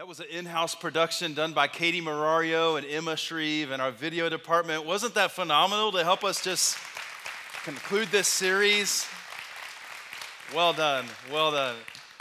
That was an in house production done by Katie Morario and Emma Shreve and our video department. Wasn't that phenomenal to help us just conclude this series? Well done, well done.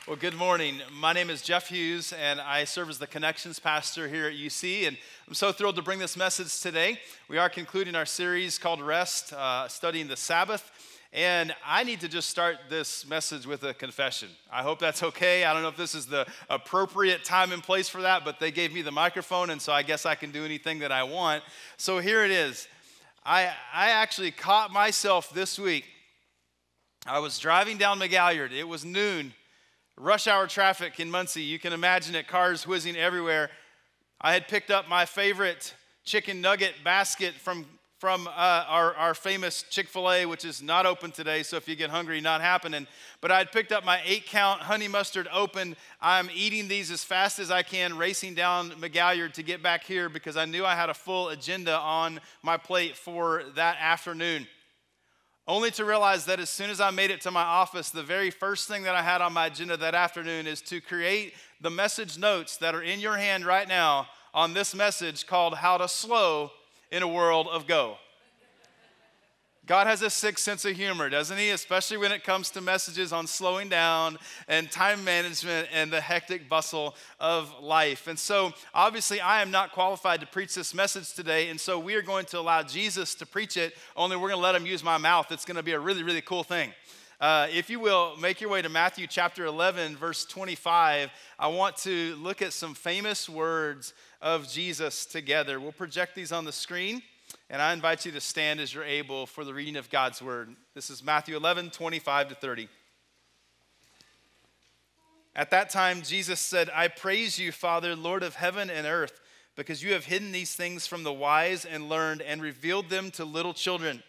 Well, good morning. My name is Jeff Hughes, and I serve as the Connections Pastor here at UC. And I'm so thrilled to bring this message today. We are concluding our series called Rest, uh, studying the Sabbath. And I need to just start this message with a confession. I hope that's okay. I don't know if this is the appropriate time and place for that, but they gave me the microphone, and so I guess I can do anything that I want. So here it is. I, I actually caught myself this week. I was driving down McGalliard. It was noon, rush hour traffic in Muncie. You can imagine it, cars whizzing everywhere. I had picked up my favorite chicken nugget basket from from uh, our, our famous Chick fil A, which is not open today, so if you get hungry, not happening. But I'd picked up my eight count honey mustard open. I'm eating these as fast as I can, racing down McGalliard to get back here because I knew I had a full agenda on my plate for that afternoon. Only to realize that as soon as I made it to my office, the very first thing that I had on my agenda that afternoon is to create the message notes that are in your hand right now on this message called How to Slow in a world of go. God has a sick sense of humor, doesn't he? Especially when it comes to messages on slowing down and time management and the hectic bustle of life. And so, obviously, I am not qualified to preach this message today. And so, we are going to allow Jesus to preach it, only we're going to let him use my mouth. It's going to be a really, really cool thing. Uh, if you will, make your way to Matthew chapter 11, verse 25. I want to look at some famous words of Jesus together. We'll project these on the screen, and I invite you to stand as you're able for the reading of God's word. This is Matthew 11, 25 to 30. At that time, Jesus said, I praise you, Father, Lord of heaven and earth, because you have hidden these things from the wise and learned and revealed them to little children.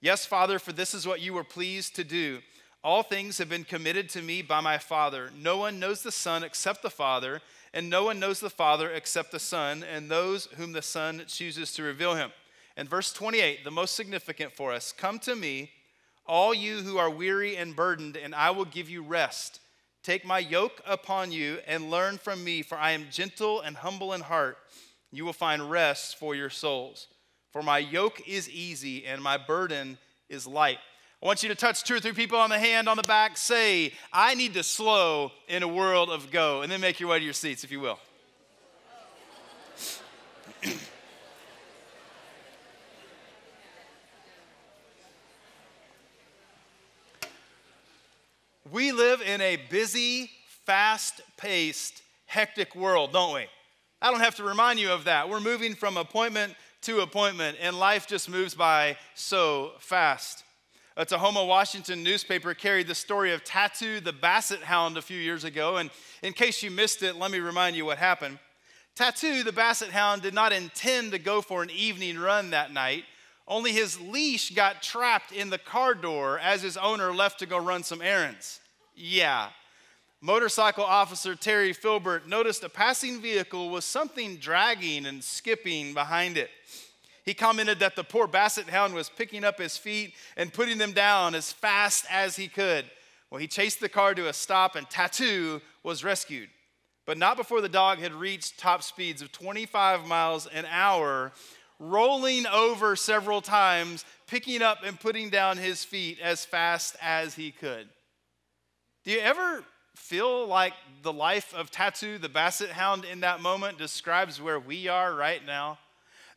Yes, Father, for this is what you were pleased to do. All things have been committed to me by my Father. No one knows the Son except the Father and no one knows the Father except the Son, and those whom the Son chooses to reveal him. And verse 28, the most significant for us Come to me, all you who are weary and burdened, and I will give you rest. Take my yoke upon you and learn from me, for I am gentle and humble in heart. You will find rest for your souls. For my yoke is easy and my burden is light. I want you to touch two or three people on the hand, on the back. Say, I need to slow in a world of go. And then make your way to your seats, if you will. we live in a busy, fast paced, hectic world, don't we? I don't have to remind you of that. We're moving from appointment to appointment, and life just moves by so fast. A Tacoma, Washington newspaper carried the story of Tattoo the Basset Hound a few years ago. And in case you missed it, let me remind you what happened. Tattoo the Basset Hound did not intend to go for an evening run that night, only his leash got trapped in the car door as his owner left to go run some errands. Yeah. Motorcycle officer Terry Filbert noticed a passing vehicle with something dragging and skipping behind it. He commented that the poor basset hound was picking up his feet and putting them down as fast as he could. Well, he chased the car to a stop, and Tattoo was rescued. But not before the dog had reached top speeds of 25 miles an hour, rolling over several times, picking up and putting down his feet as fast as he could. Do you ever feel like the life of Tattoo, the basset hound, in that moment describes where we are right now?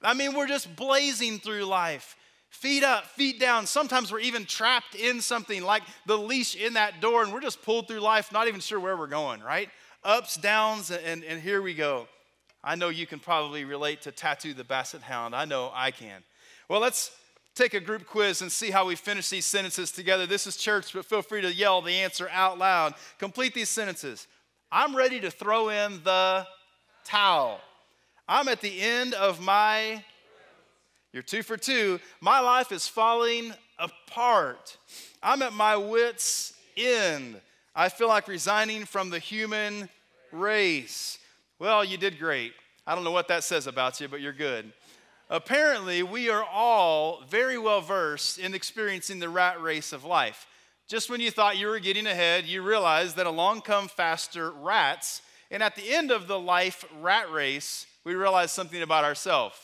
I mean, we're just blazing through life. Feet up, feet down. Sometimes we're even trapped in something like the leash in that door, and we're just pulled through life, not even sure where we're going, right? Ups, downs, and, and here we go. I know you can probably relate to Tattoo the Basset Hound. I know I can. Well, let's take a group quiz and see how we finish these sentences together. This is church, but feel free to yell the answer out loud. Complete these sentences. I'm ready to throw in the towel. I'm at the end of my, you're two for two. My life is falling apart. I'm at my wits' end. I feel like resigning from the human race. Well, you did great. I don't know what that says about you, but you're good. Apparently, we are all very well versed in experiencing the rat race of life. Just when you thought you were getting ahead, you realize that along come faster rats And at the end of the life rat race, we realize something about ourselves.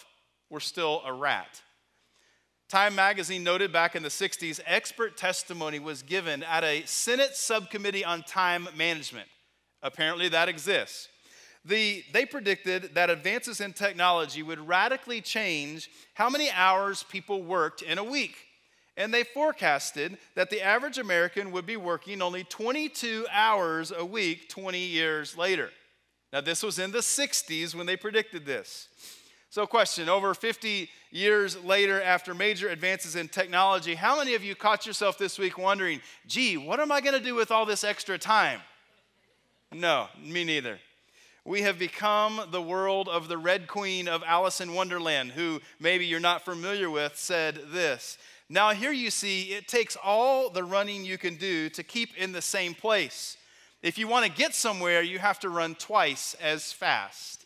We're still a rat. Time magazine noted back in the 60s expert testimony was given at a Senate subcommittee on time management. Apparently, that exists. The, they predicted that advances in technology would radically change how many hours people worked in a week. And they forecasted that the average American would be working only 22 hours a week 20 years later. Now, this was in the 60s when they predicted this. So, question over 50 years later, after major advances in technology, how many of you caught yourself this week wondering, gee, what am I going to do with all this extra time? No, me neither. We have become the world of the Red Queen of Alice in Wonderland, who maybe you're not familiar with, said this. Now, here you see, it takes all the running you can do to keep in the same place. If you want to get somewhere, you have to run twice as fast.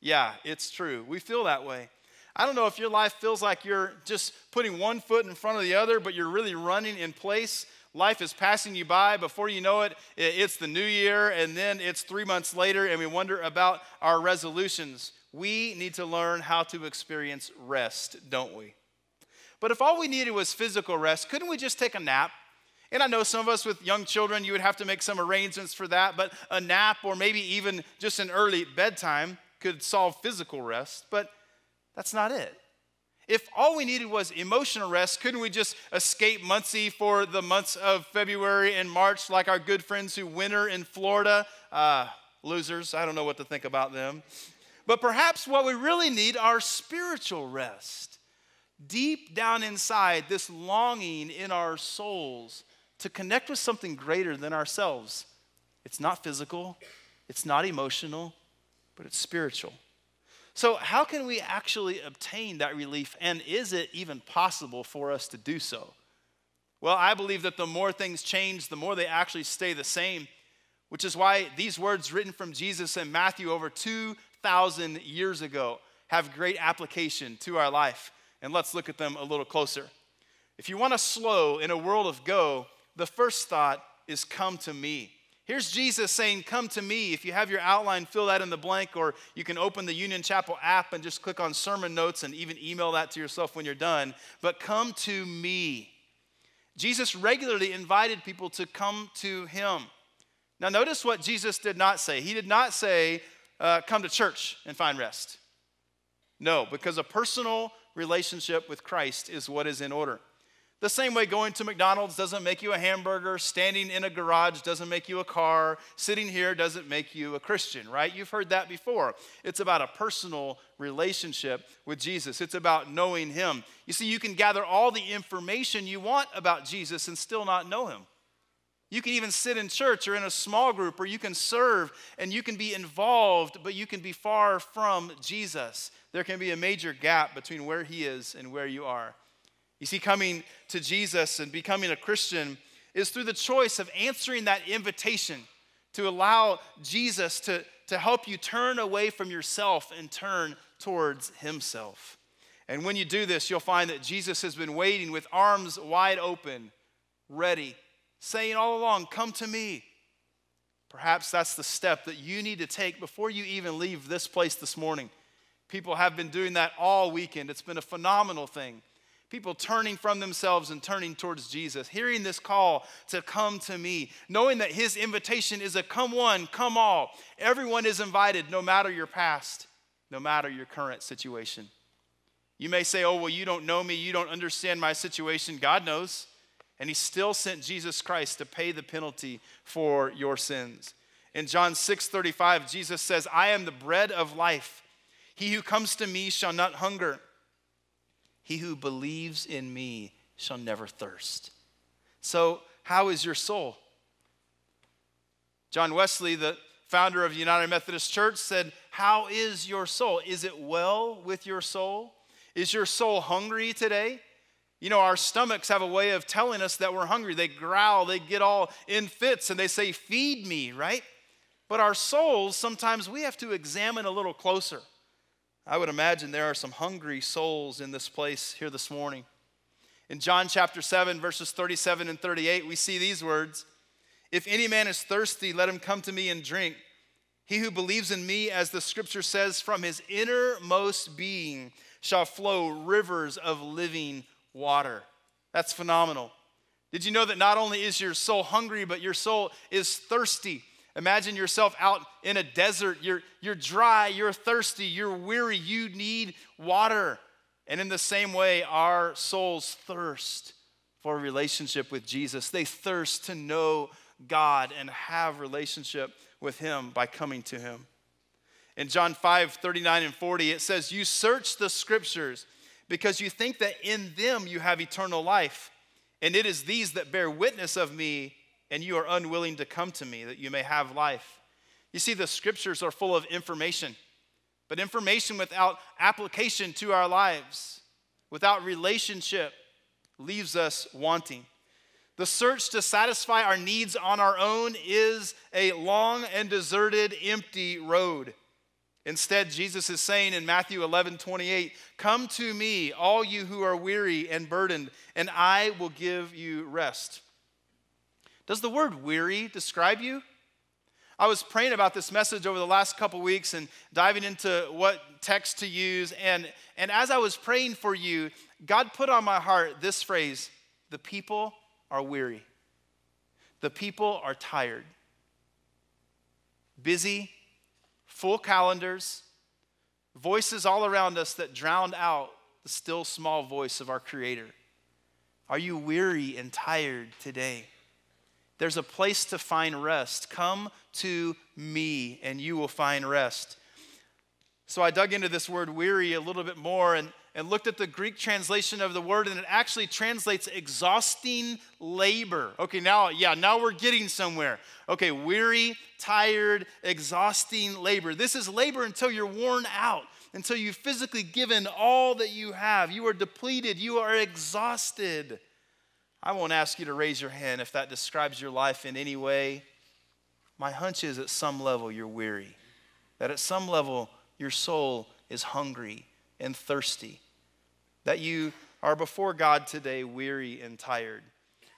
Yeah, it's true. We feel that way. I don't know if your life feels like you're just putting one foot in front of the other, but you're really running in place. Life is passing you by. Before you know it, it's the new year, and then it's three months later, and we wonder about our resolutions. We need to learn how to experience rest, don't we? But if all we needed was physical rest, couldn't we just take a nap? And I know some of us with young children, you would have to make some arrangements for that, but a nap or maybe even just an early bedtime could solve physical rest, but that's not it. If all we needed was emotional rest, couldn't we just escape Muncie for the months of February and March like our good friends who winter in Florida? Uh, losers, I don't know what to think about them. But perhaps what we really need are spiritual rest. Deep down inside, this longing in our souls to connect with something greater than ourselves. It's not physical, it's not emotional, but it's spiritual. So, how can we actually obtain that relief? And is it even possible for us to do so? Well, I believe that the more things change, the more they actually stay the same, which is why these words written from Jesus in Matthew over 2,000 years ago have great application to our life. And let's look at them a little closer. If you want to slow in a world of go, the first thought is come to me. Here's Jesus saying, Come to me. If you have your outline, fill that in the blank, or you can open the Union Chapel app and just click on sermon notes and even email that to yourself when you're done. But come to me. Jesus regularly invited people to come to him. Now, notice what Jesus did not say. He did not say, uh, Come to church and find rest. No, because a personal relationship with Christ is what is in order. The same way going to McDonald's doesn't make you a hamburger, standing in a garage doesn't make you a car, sitting here doesn't make you a Christian, right? You've heard that before. It's about a personal relationship with Jesus, it's about knowing Him. You see, you can gather all the information you want about Jesus and still not know Him. You can even sit in church or in a small group, or you can serve and you can be involved, but you can be far from Jesus. There can be a major gap between where He is and where you are. You see, coming to Jesus and becoming a Christian is through the choice of answering that invitation to allow Jesus to, to help you turn away from yourself and turn towards Himself. And when you do this, you'll find that Jesus has been waiting with arms wide open, ready, saying all along, Come to me. Perhaps that's the step that you need to take before you even leave this place this morning. People have been doing that all weekend. It's been a phenomenal thing. People turning from themselves and turning towards Jesus, hearing this call to come to me, knowing that his invitation is a come one, come all. Everyone is invited, no matter your past, no matter your current situation. You may say, Oh, well, you don't know me, you don't understand my situation. God knows. And he still sent Jesus Christ to pay the penalty for your sins. In John 6 35, Jesus says, I am the bread of life. He who comes to me shall not hunger he who believes in me shall never thirst. So, how is your soul? John Wesley, the founder of United Methodist Church, said, How is your soul? Is it well with your soul? Is your soul hungry today? You know, our stomachs have a way of telling us that we're hungry. They growl, they get all in fits, and they say, Feed me, right? But our souls, sometimes we have to examine a little closer. I would imagine there are some hungry souls in this place here this morning. In John chapter 7, verses 37 and 38, we see these words If any man is thirsty, let him come to me and drink. He who believes in me, as the scripture says, from his innermost being shall flow rivers of living water. That's phenomenal. Did you know that not only is your soul hungry, but your soul is thirsty? Imagine yourself out in a desert. You're, you're dry, you're thirsty, you're weary, you need water. And in the same way, our souls thirst for a relationship with Jesus. They thirst to know God and have relationship with him by coming to him. In John 5, 39 and 40, it says, You search the scriptures because you think that in them you have eternal life. And it is these that bear witness of me, and you are unwilling to come to me that you may have life. You see, the scriptures are full of information, but information without application to our lives, without relationship, leaves us wanting. The search to satisfy our needs on our own is a long and deserted, empty road. Instead, Jesus is saying in Matthew 11 28, Come to me, all you who are weary and burdened, and I will give you rest. Does the word weary describe you? I was praying about this message over the last couple weeks and diving into what text to use. And, and as I was praying for you, God put on my heart this phrase the people are weary, the people are tired, busy, full calendars, voices all around us that drown out the still small voice of our Creator. Are you weary and tired today? There's a place to find rest. Come to me and you will find rest. So I dug into this word weary a little bit more and, and looked at the Greek translation of the word, and it actually translates exhausting labor. Okay, now, yeah, now we're getting somewhere. Okay, weary, tired, exhausting labor. This is labor until you're worn out, until you've physically given all that you have. You are depleted, you are exhausted. I won't ask you to raise your hand if that describes your life in any way. My hunch is at some level you're weary, that at some level your soul is hungry and thirsty, that you are before God today weary and tired.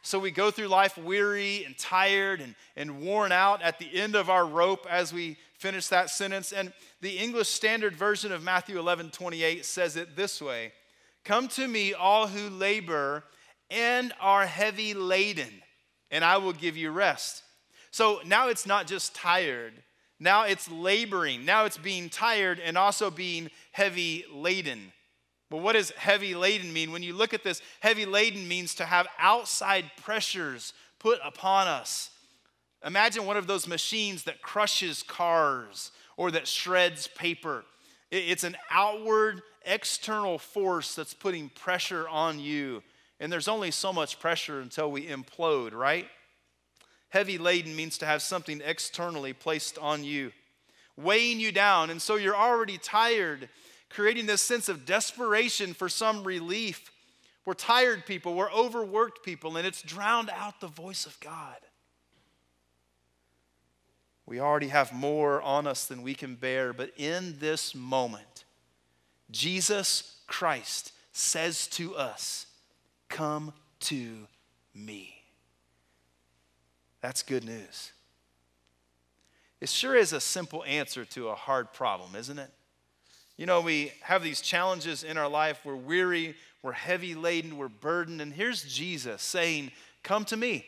So we go through life weary and tired and, and worn out at the end of our rope as we finish that sentence. And the English Standard Version of Matthew 11 28 says it this way Come to me, all who labor and are heavy laden, and I will give you rest. So now it's not just tired, now it's laboring. Now it's being tired and also being heavy laden. But what does heavy laden mean? When you look at this, heavy laden means to have outside pressures put upon us. Imagine one of those machines that crushes cars or that shreds paper. It's an outward, external force that's putting pressure on you. And there's only so much pressure until we implode, right? Heavy laden means to have something externally placed on you, weighing you down. And so you're already tired, creating this sense of desperation for some relief. We're tired people, we're overworked people, and it's drowned out the voice of God. We already have more on us than we can bear, but in this moment, Jesus Christ says to us, Come to me. That's good news. It sure is a simple answer to a hard problem, isn't it? You know, we have these challenges in our life. We're weary, we're heavy laden, we're burdened. And here's Jesus saying, Come to me.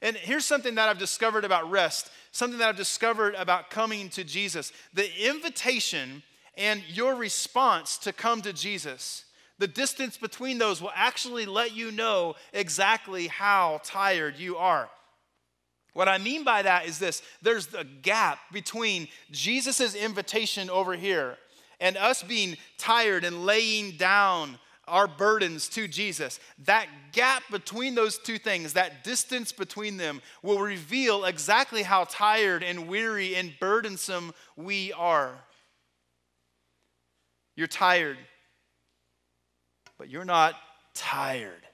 And here's something that I've discovered about rest, something that I've discovered about coming to Jesus. The invitation and your response to come to Jesus the distance between those will actually let you know exactly how tired you are. What I mean by that is this there's a gap between Jesus' invitation over here and us being tired and laying down our burdens to Jesus. That gap between those two things, that distance between them, will reveal exactly how tired and weary and burdensome we are. You're tired but you're not tired.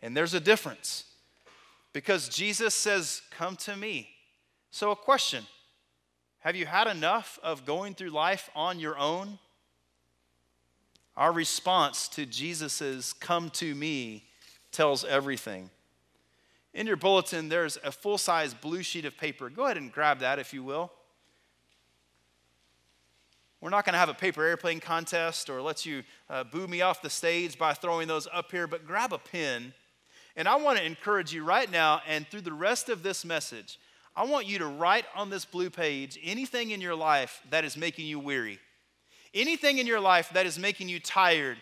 And there's a difference because Jesus says, Come to me. So, a question Have you had enough of going through life on your own? Our response to Jesus' come to me tells everything. In your bulletin, there's a full size blue sheet of paper. Go ahead and grab that if you will. We're not going to have a paper airplane contest or let you uh, boo me off the stage by throwing those up here, but grab a pen. And I want to encourage you right now and through the rest of this message, I want you to write on this blue page anything in your life that is making you weary, anything in your life that is making you tired,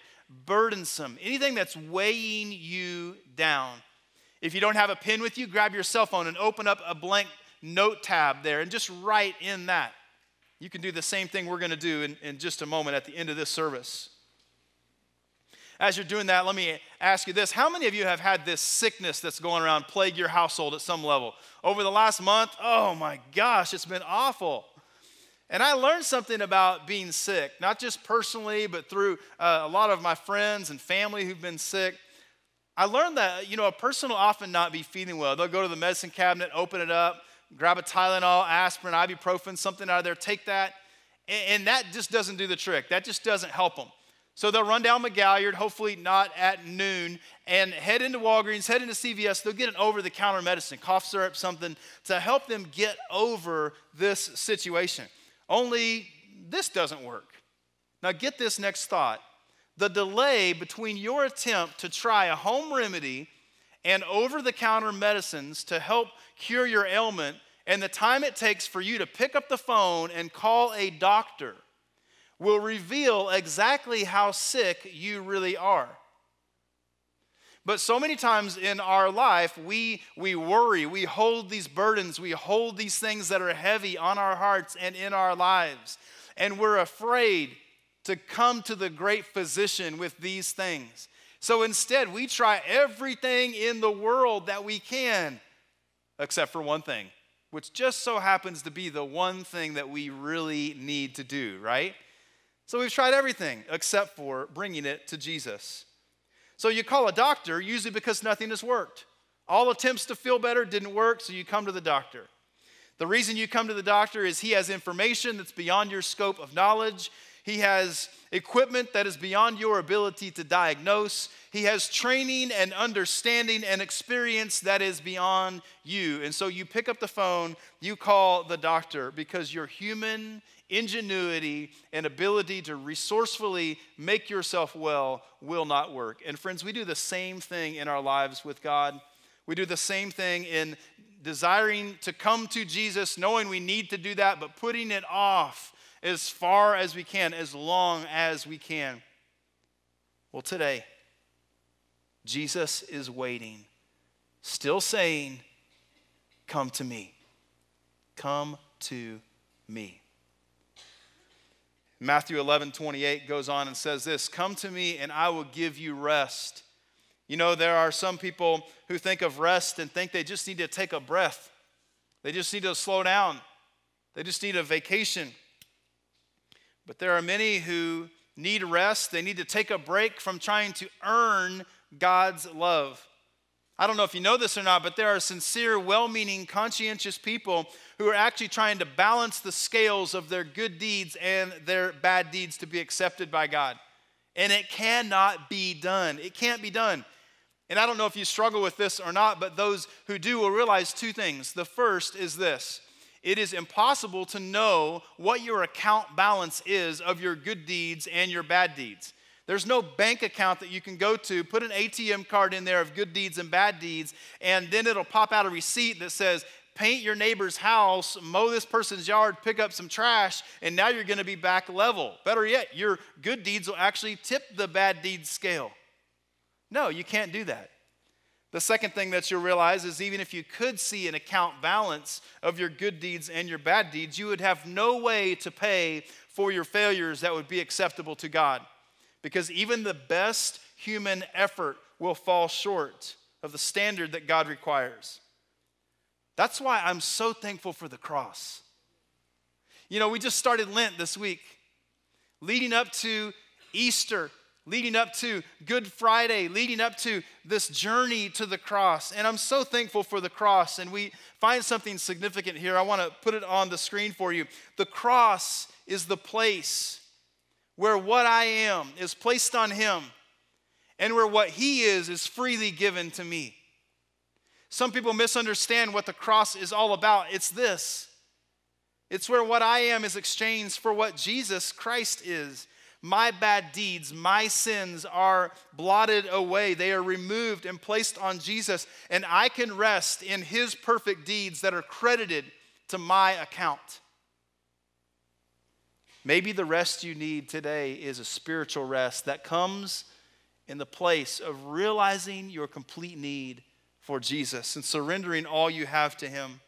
burdensome, anything that's weighing you down. If you don't have a pen with you, grab your cell phone and open up a blank note tab there and just write in that. You can do the same thing we're going to do in, in just a moment at the end of this service. As you're doing that, let me ask you this. How many of you have had this sickness that's going around plague your household at some level? Over the last month, oh my gosh, it's been awful. And I learned something about being sick, not just personally, but through uh, a lot of my friends and family who've been sick. I learned that, you know, a person will often not be feeling well. They'll go to the medicine cabinet, open it up, grab a Tylenol, aspirin, ibuprofen, something out of there, take that, and, that just doesn't do the trick. That just doesn't help them. So they'll run down McGalliard, hopefully not at noon, and head into Walgreens, head into CVS. They'll get an over the counter medicine, cough syrup, something to help them get over this situation. Only this doesn't work. Now, get this next thought. The delay between your attempt to try a home remedy and over the counter medicines to help cure your ailment and the time it takes for you to pick up the phone and call a doctor will reveal exactly how sick you really are. But so many times in our life, we, we worry, we hold these burdens, we hold these things that are heavy on our hearts and in our lives. And we're afraid to come to the great physician with these things. So instead, we try everything in the world that we can except for one thing, which just so happens to be the one thing that we really need to do, right? So we've tried everything except for bringing it to Jesus. So you call a doctor, usually because nothing has worked. All attempts to feel better didn't work, so you come to the doctor. The reason you come to the doctor is he has information that's beyond your scope of knowledge. He has equipment that is beyond your ability to diagnose. He has training and understanding and experience that is beyond you. And so you pick up the phone, you call the doctor because your human ingenuity and ability to resourcefully make yourself well will not work. And friends, we do the same thing in our lives with God. We do the same thing in desiring to come to Jesus, knowing we need to do that, but putting it off as far as we can, as long as we can. Well, today, Jesus is waiting, still saying, Come to me. Come to me. Matthew 11, 28 goes on and says this Come to me and I will give you rest. You know, there are some people who think of rest and think they just need to take a breath, they just need to slow down, they just need a vacation. But there are many who need rest. They need to take a break from trying to earn God's love. I don't know if you know this or not, but there are sincere, well meaning, conscientious people who are actually trying to balance the scales of their good deeds and their bad deeds to be accepted by God. And it cannot be done. It can't be done. And I don't know if you struggle with this or not, but those who do will realize two things. The first is this it is impossible to know what your account balance is of your good deeds and your bad deeds. There's no bank account that you can go to, put an ATM card in there of good deeds and bad deeds, and then it'll pop out a receipt that says, paint your neighbor's house, mow this person's yard, pick up some trash, and now you're gonna be back level. Better yet, your good deeds will actually tip the bad deeds scale. No, you can't do that. The second thing that you'll realize is even if you could see an account balance of your good deeds and your bad deeds, you would have no way to pay for your failures that would be acceptable to God. Because even the best human effort will fall short of the standard that God requires. That's why I'm so thankful for the cross. You know, we just started Lent this week, leading up to Easter leading up to Good Friday, leading up to this journey to the cross. And I'm so thankful for the cross. And we find something significant here. I want to put it on the screen for you. The cross is the place where what I am is placed on Him, and where what He is is freely given to me. Some people misunderstand what the cross is all about. It's this It's where what I am is exchanged for what Jesus Christ is. My bad deeds, my sins are blotted away. They are removed and placed on Jesus, and I can rest in his perfect deeds that are credited to my account. Maybe the rest you need today is a spiritual rest that comes in the place of realizing your complete need for Jesus and surrendering all you have to him.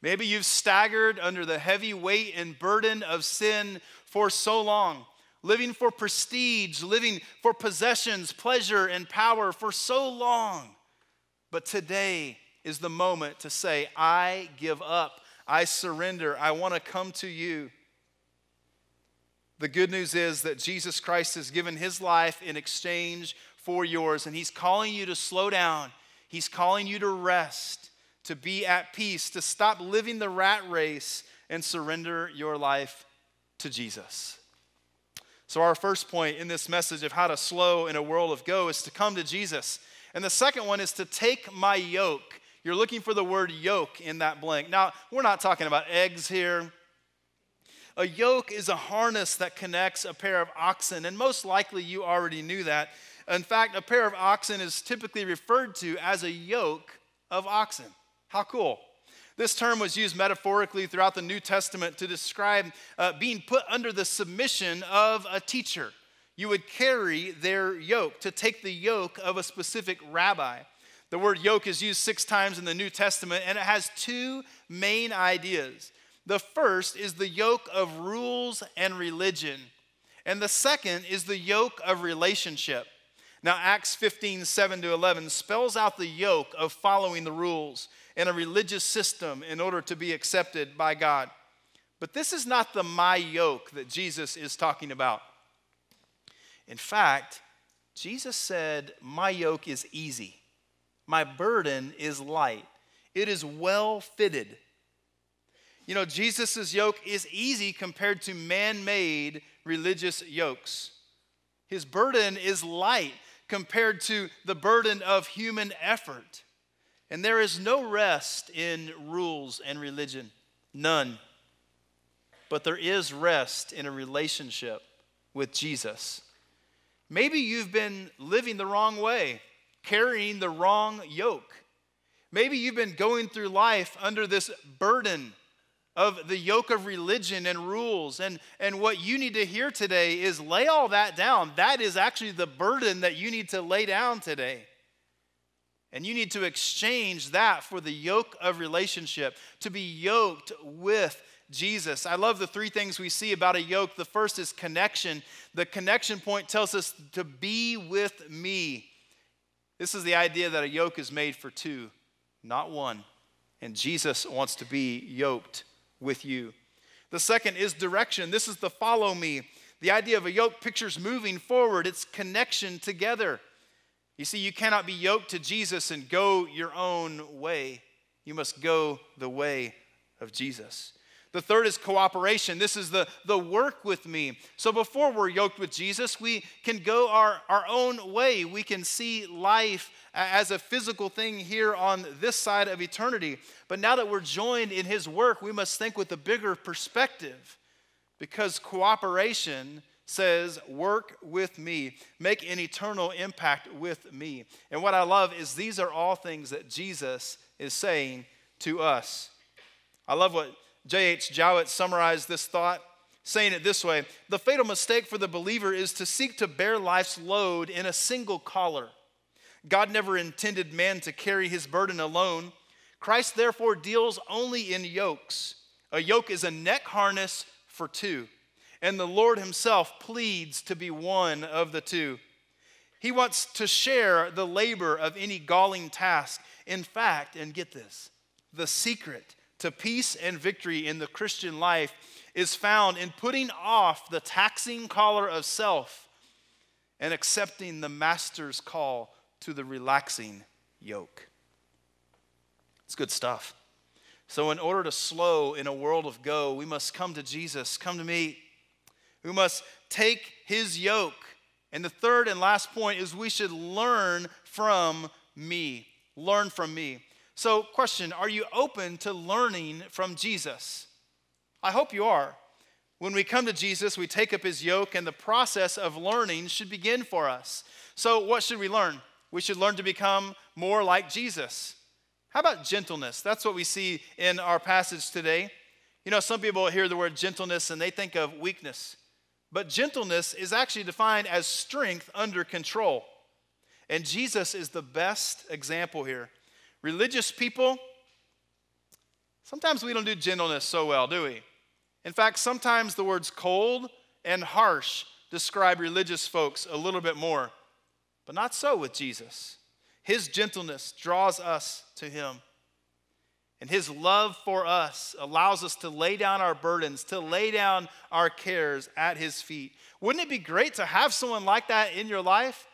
Maybe you've staggered under the heavy weight and burden of sin for so long, living for prestige, living for possessions, pleasure, and power for so long. But today is the moment to say, I give up, I surrender, I want to come to you. The good news is that Jesus Christ has given his life in exchange for yours, and he's calling you to slow down, he's calling you to rest to be at peace, to stop living the rat race and surrender your life to Jesus. So, our first point in this message of how to slow in a world of go is to come to Jesus. And the second one is to take my yoke. You're looking for the word yoke in that blank. Now, we're not talking about eggs here. A yoke is a harness that connects a pair of oxen, and most likely you already knew that. In fact, a pair of oxen is typically referred to as a yoke of oxen. How cool. This term was used metaphorically throughout the New Testament to describe uh, being put under the submission of a teacher. You would carry their yoke, to take the yoke of a specific rabbi. The word yoke is used six times in the New Testament, and it has two main ideas. The first is the yoke of rules and religion, and the second is the yoke of relationship. Now, Acts 15, 7 to 11 spells out the yoke of following the rules in a religious system in order to be accepted by God. But this is not the my yoke that Jesus is talking about. In fact, Jesus said, My yoke is easy, my burden is light, it is well fitted. You know, Jesus' yoke is easy compared to man made religious yokes. His burden is light compared to the burden of human effort. And there is no rest in rules and religion, none. But there is rest in a relationship with Jesus. Maybe you've been living the wrong way, carrying the wrong yoke. Maybe you've been going through life under this burden of the yoke of religion and rules. And, and what you need to hear today is lay all that down. That is actually the burden that you need to lay down today. And you need to exchange that for the yoke of relationship, to be yoked with Jesus. I love the three things we see about a yoke. The first is connection. The connection point tells us to be with me. This is the idea that a yoke is made for two, not one. And Jesus wants to be yoked with you. The second is direction. This is the follow me. The idea of a yoke pictures moving forward, it's connection together. You see, you cannot be yoked to Jesus and go your own way. You must go the way of Jesus. The third is cooperation. This is the, the work with me. So before we're yoked with Jesus, we can go our, our own way. We can see life as a physical thing here on this side of eternity. But now that we're joined in his work, we must think with a bigger perspective because cooperation says, Work with me, make an eternal impact with me. And what I love is these are all things that Jesus is saying to us. I love what J.H. Jowett summarized this thought, saying it this way The fatal mistake for the believer is to seek to bear life's load in a single collar. God never intended man to carry his burden alone. Christ, therefore, deals only in yokes. A yoke is a neck harness for two and the Lord Himself pleads to be one of the two. He wants to share the labor of any galling task. In fact, and get this, the secret to peace and victory in the Christian life is found in putting off the taxing collar of self and accepting the Master's call to the relaxing yoke. It's good stuff. So, in order to slow in a world of go, we must come to Jesus, come to me, we must take his yoke. And the third and last point is we should learn from me. Learn from me. So, question Are you open to learning from Jesus? I hope you are. When we come to Jesus, we take up his yoke, and the process of learning should begin for us. So, what should we learn? We should learn to become more like Jesus. How about gentleness? That's what we see in our passage today. You know, some people hear the word gentleness and they think of weakness, but gentleness is actually defined as strength under control. And Jesus is the best example here. Religious people, sometimes we don't do gentleness so well, do we? In fact, sometimes the words cold and harsh describe religious folks a little bit more, but not so with Jesus. His gentleness draws us to Him. And His love for us allows us to lay down our burdens, to lay down our cares at His feet. Wouldn't it be great to have someone like that in your life?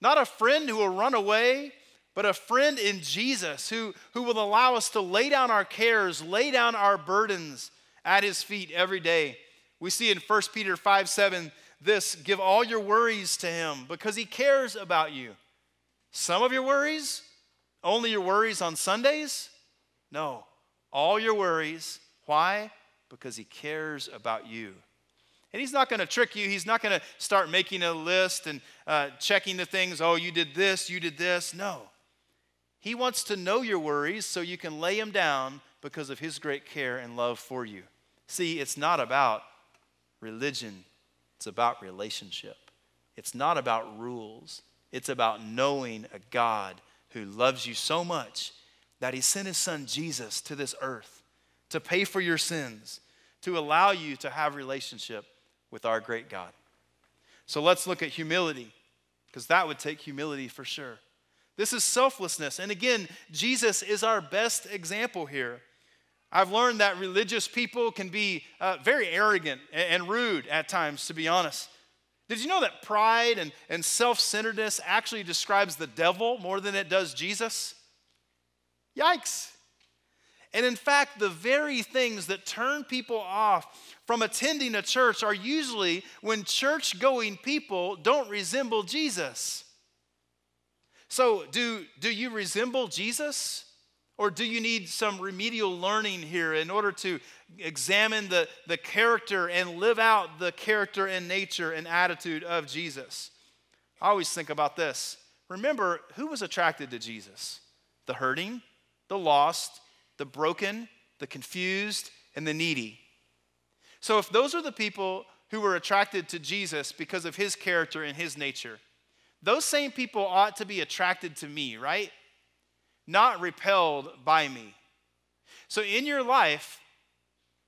Not a friend who will run away, but a friend in Jesus who, who will allow us to lay down our cares, lay down our burdens at His feet every day. We see in 1 Peter 5 7 this give all your worries to Him because He cares about you. Some of your worries, only your worries on Sundays? No, all your worries. Why? Because He cares about you. And He's not going to trick you. He's not going to start making a list and uh, checking the things. Oh, you did this, you did this. No. He wants to know your worries so you can lay them down because of His great care and love for you. See, it's not about religion, it's about relationship. It's not about rules, it's about knowing a God who loves you so much that he sent his son Jesus to this earth to pay for your sins, to allow you to have relationship with our great God. So let's look at humility because that would take humility for sure. This is selflessness. And again, Jesus is our best example here. I've learned that religious people can be uh, very arrogant and rude at times, to be honest. Did you know that pride and, and self centeredness actually describes the devil more than it does Jesus? Yikes. And in fact, the very things that turn people off from attending a church are usually when church going people don't resemble Jesus. So, do, do you resemble Jesus? Or do you need some remedial learning here in order to examine the, the character and live out the character and nature and attitude of Jesus? I always think about this. Remember, who was attracted to Jesus? The hurting, the lost, the broken, the confused, and the needy. So, if those are the people who were attracted to Jesus because of his character and his nature, those same people ought to be attracted to me, right? not repelled by me. So, in your life,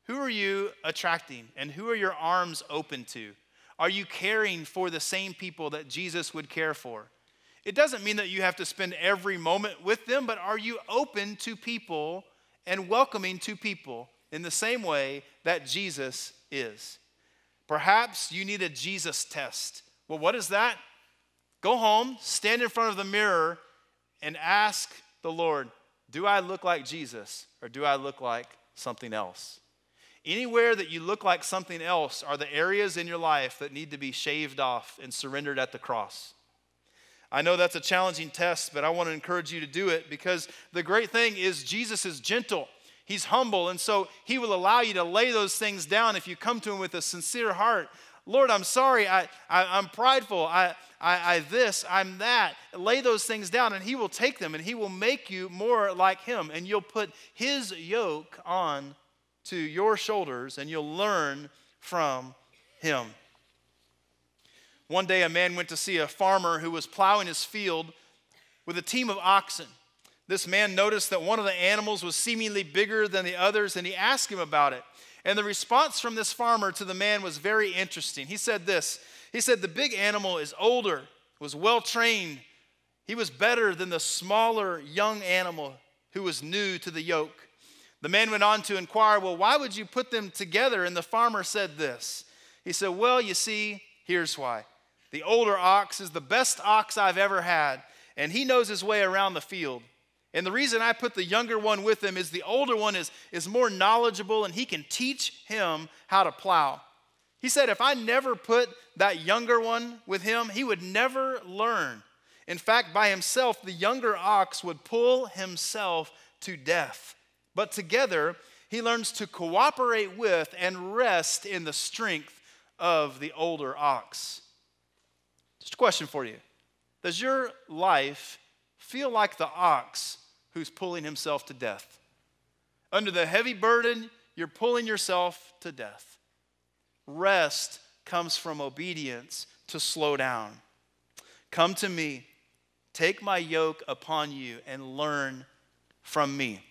who are you attracting and who are your arms open to? Are you caring for the same people that Jesus would care for? It doesn't mean that you have to spend every moment with them, but are you open to people and welcoming to people in the same way that Jesus is? Perhaps you need a Jesus test. Well, what is that? Go home, stand in front of the mirror, and ask the Lord, do I look like Jesus or do I look like something else? Anywhere that you look like something else are the areas in your life that need to be shaved off and surrendered at the cross. I know that's a challenging test, but I want to encourage you to do it because the great thing is Jesus is gentle. He's humble, and so he will allow you to lay those things down if you come to him with a sincere heart. Lord, I'm sorry. I, I, am prideful. I, I, I this, I'm that. Lay those things down, and He will take them and He will make you more like Him. And you'll put His yoke on to your shoulders and you'll learn from Him. One day, a man went to see a farmer who was plowing his field with a team of oxen. This man noticed that one of the animals was seemingly bigger than the others, and he asked him about it. And the response from this farmer to the man was very interesting. He said this He said, The big animal is older, was well trained. He was better than the smaller young animal who was new to the yoke. The man went on to inquire, Well, why would you put them together? And the farmer said this He said, Well, you see, here's why. The older ox is the best ox I've ever had, and he knows his way around the field. And the reason I put the younger one with him is the older one is, is more knowledgeable and he can teach him how to plow. He said, if I never put that younger one with him, he would never learn. In fact, by himself, the younger ox would pull himself to death. But together, He learns to cooperate with and rest in the strength of the older ox. Just a question for you Does your life feel like the ox who's pulling himself to death? Under the heavy burden, you're pulling yourself to death. Rest comes from obedience to slow down. Come to me, take my yoke upon you, and learn from me.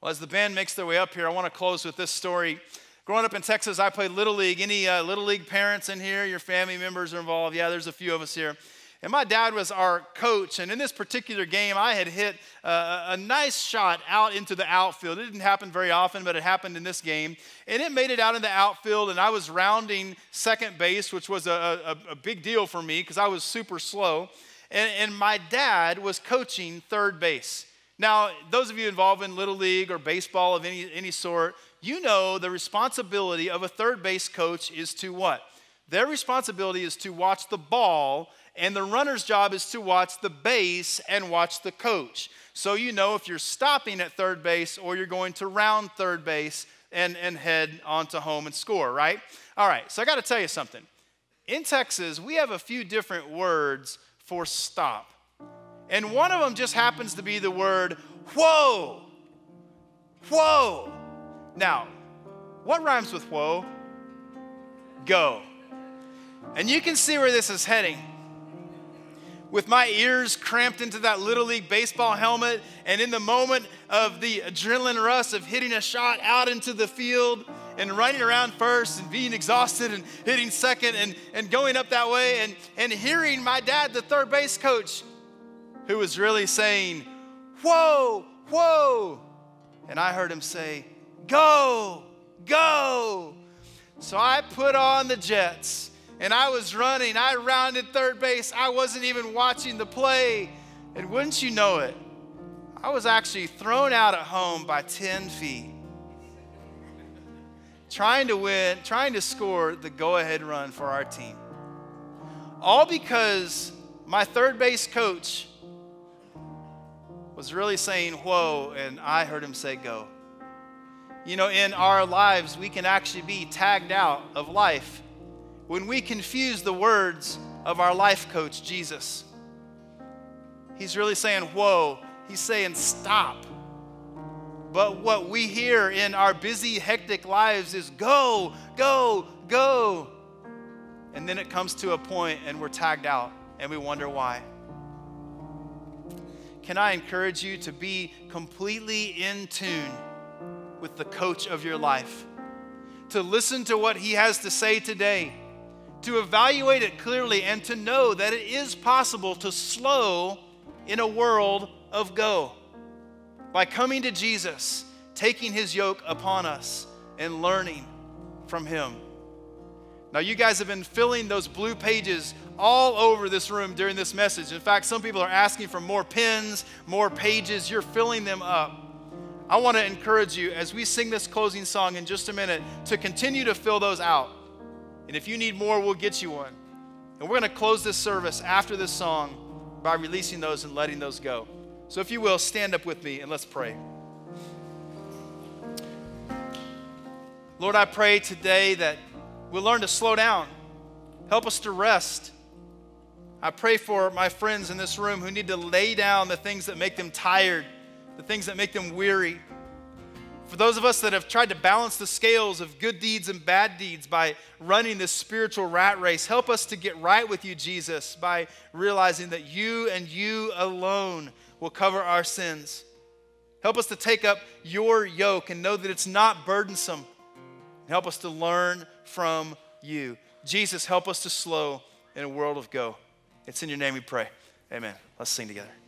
Well, as the band makes their way up here, I want to close with this story. Growing up in Texas, I played Little League. Any uh, Little League parents in here? Your family members are involved? Yeah, there's a few of us here. And my dad was our coach. And in this particular game, I had hit a, a nice shot out into the outfield. It didn't happen very often, but it happened in this game. And it made it out in the outfield. And I was rounding second base, which was a, a, a big deal for me because I was super slow. And, and my dad was coaching third base. Now, those of you involved in Little League or baseball of any, any sort, you know the responsibility of a third base coach is to what? Their responsibility is to watch the ball, and the runner's job is to watch the base and watch the coach. So you know if you're stopping at third base or you're going to round third base and, and head onto home and score, right? All right, so I got to tell you something. In Texas, we have a few different words for stop. And one of them just happens to be the word whoa. Whoa. Now, what rhymes with whoa? Go. And you can see where this is heading. With my ears cramped into that Little League baseball helmet, and in the moment of the adrenaline rush of hitting a shot out into the field and running around first and being exhausted and hitting second and, and going up that way, and, and hearing my dad, the third base coach, who was really saying, Whoa, whoa. And I heard him say, Go, go. So I put on the Jets and I was running. I rounded third base. I wasn't even watching the play. And wouldn't you know it, I was actually thrown out at home by 10 feet. Trying to win, trying to score the go ahead run for our team. All because my third base coach was really saying, Whoa, and I heard him say, Go. You know, in our lives, we can actually be tagged out of life when we confuse the words of our life coach, Jesus. He's really saying, Whoa. He's saying, Stop. But what we hear in our busy, hectic lives is go, go, go. And then it comes to a point and we're tagged out and we wonder why. Can I encourage you to be completely in tune? With the coach of your life, to listen to what he has to say today, to evaluate it clearly, and to know that it is possible to slow in a world of go. By coming to Jesus, taking his yoke upon us, and learning from him. Now, you guys have been filling those blue pages all over this room during this message. In fact, some people are asking for more pens, more pages. You're filling them up. I want to encourage you as we sing this closing song in just a minute to continue to fill those out. And if you need more, we'll get you one. And we're going to close this service after this song by releasing those and letting those go. So if you will, stand up with me and let's pray. Lord, I pray today that we'll learn to slow down. Help us to rest. I pray for my friends in this room who need to lay down the things that make them tired the things that make them weary. For those of us that have tried to balance the scales of good deeds and bad deeds by running this spiritual rat race, help us to get right with you, Jesus, by realizing that you and you alone will cover our sins. Help us to take up your yoke and know that it's not burdensome. Help us to learn from you. Jesus, help us to slow in a world of go. It's in your name we pray. Amen. Let's sing together.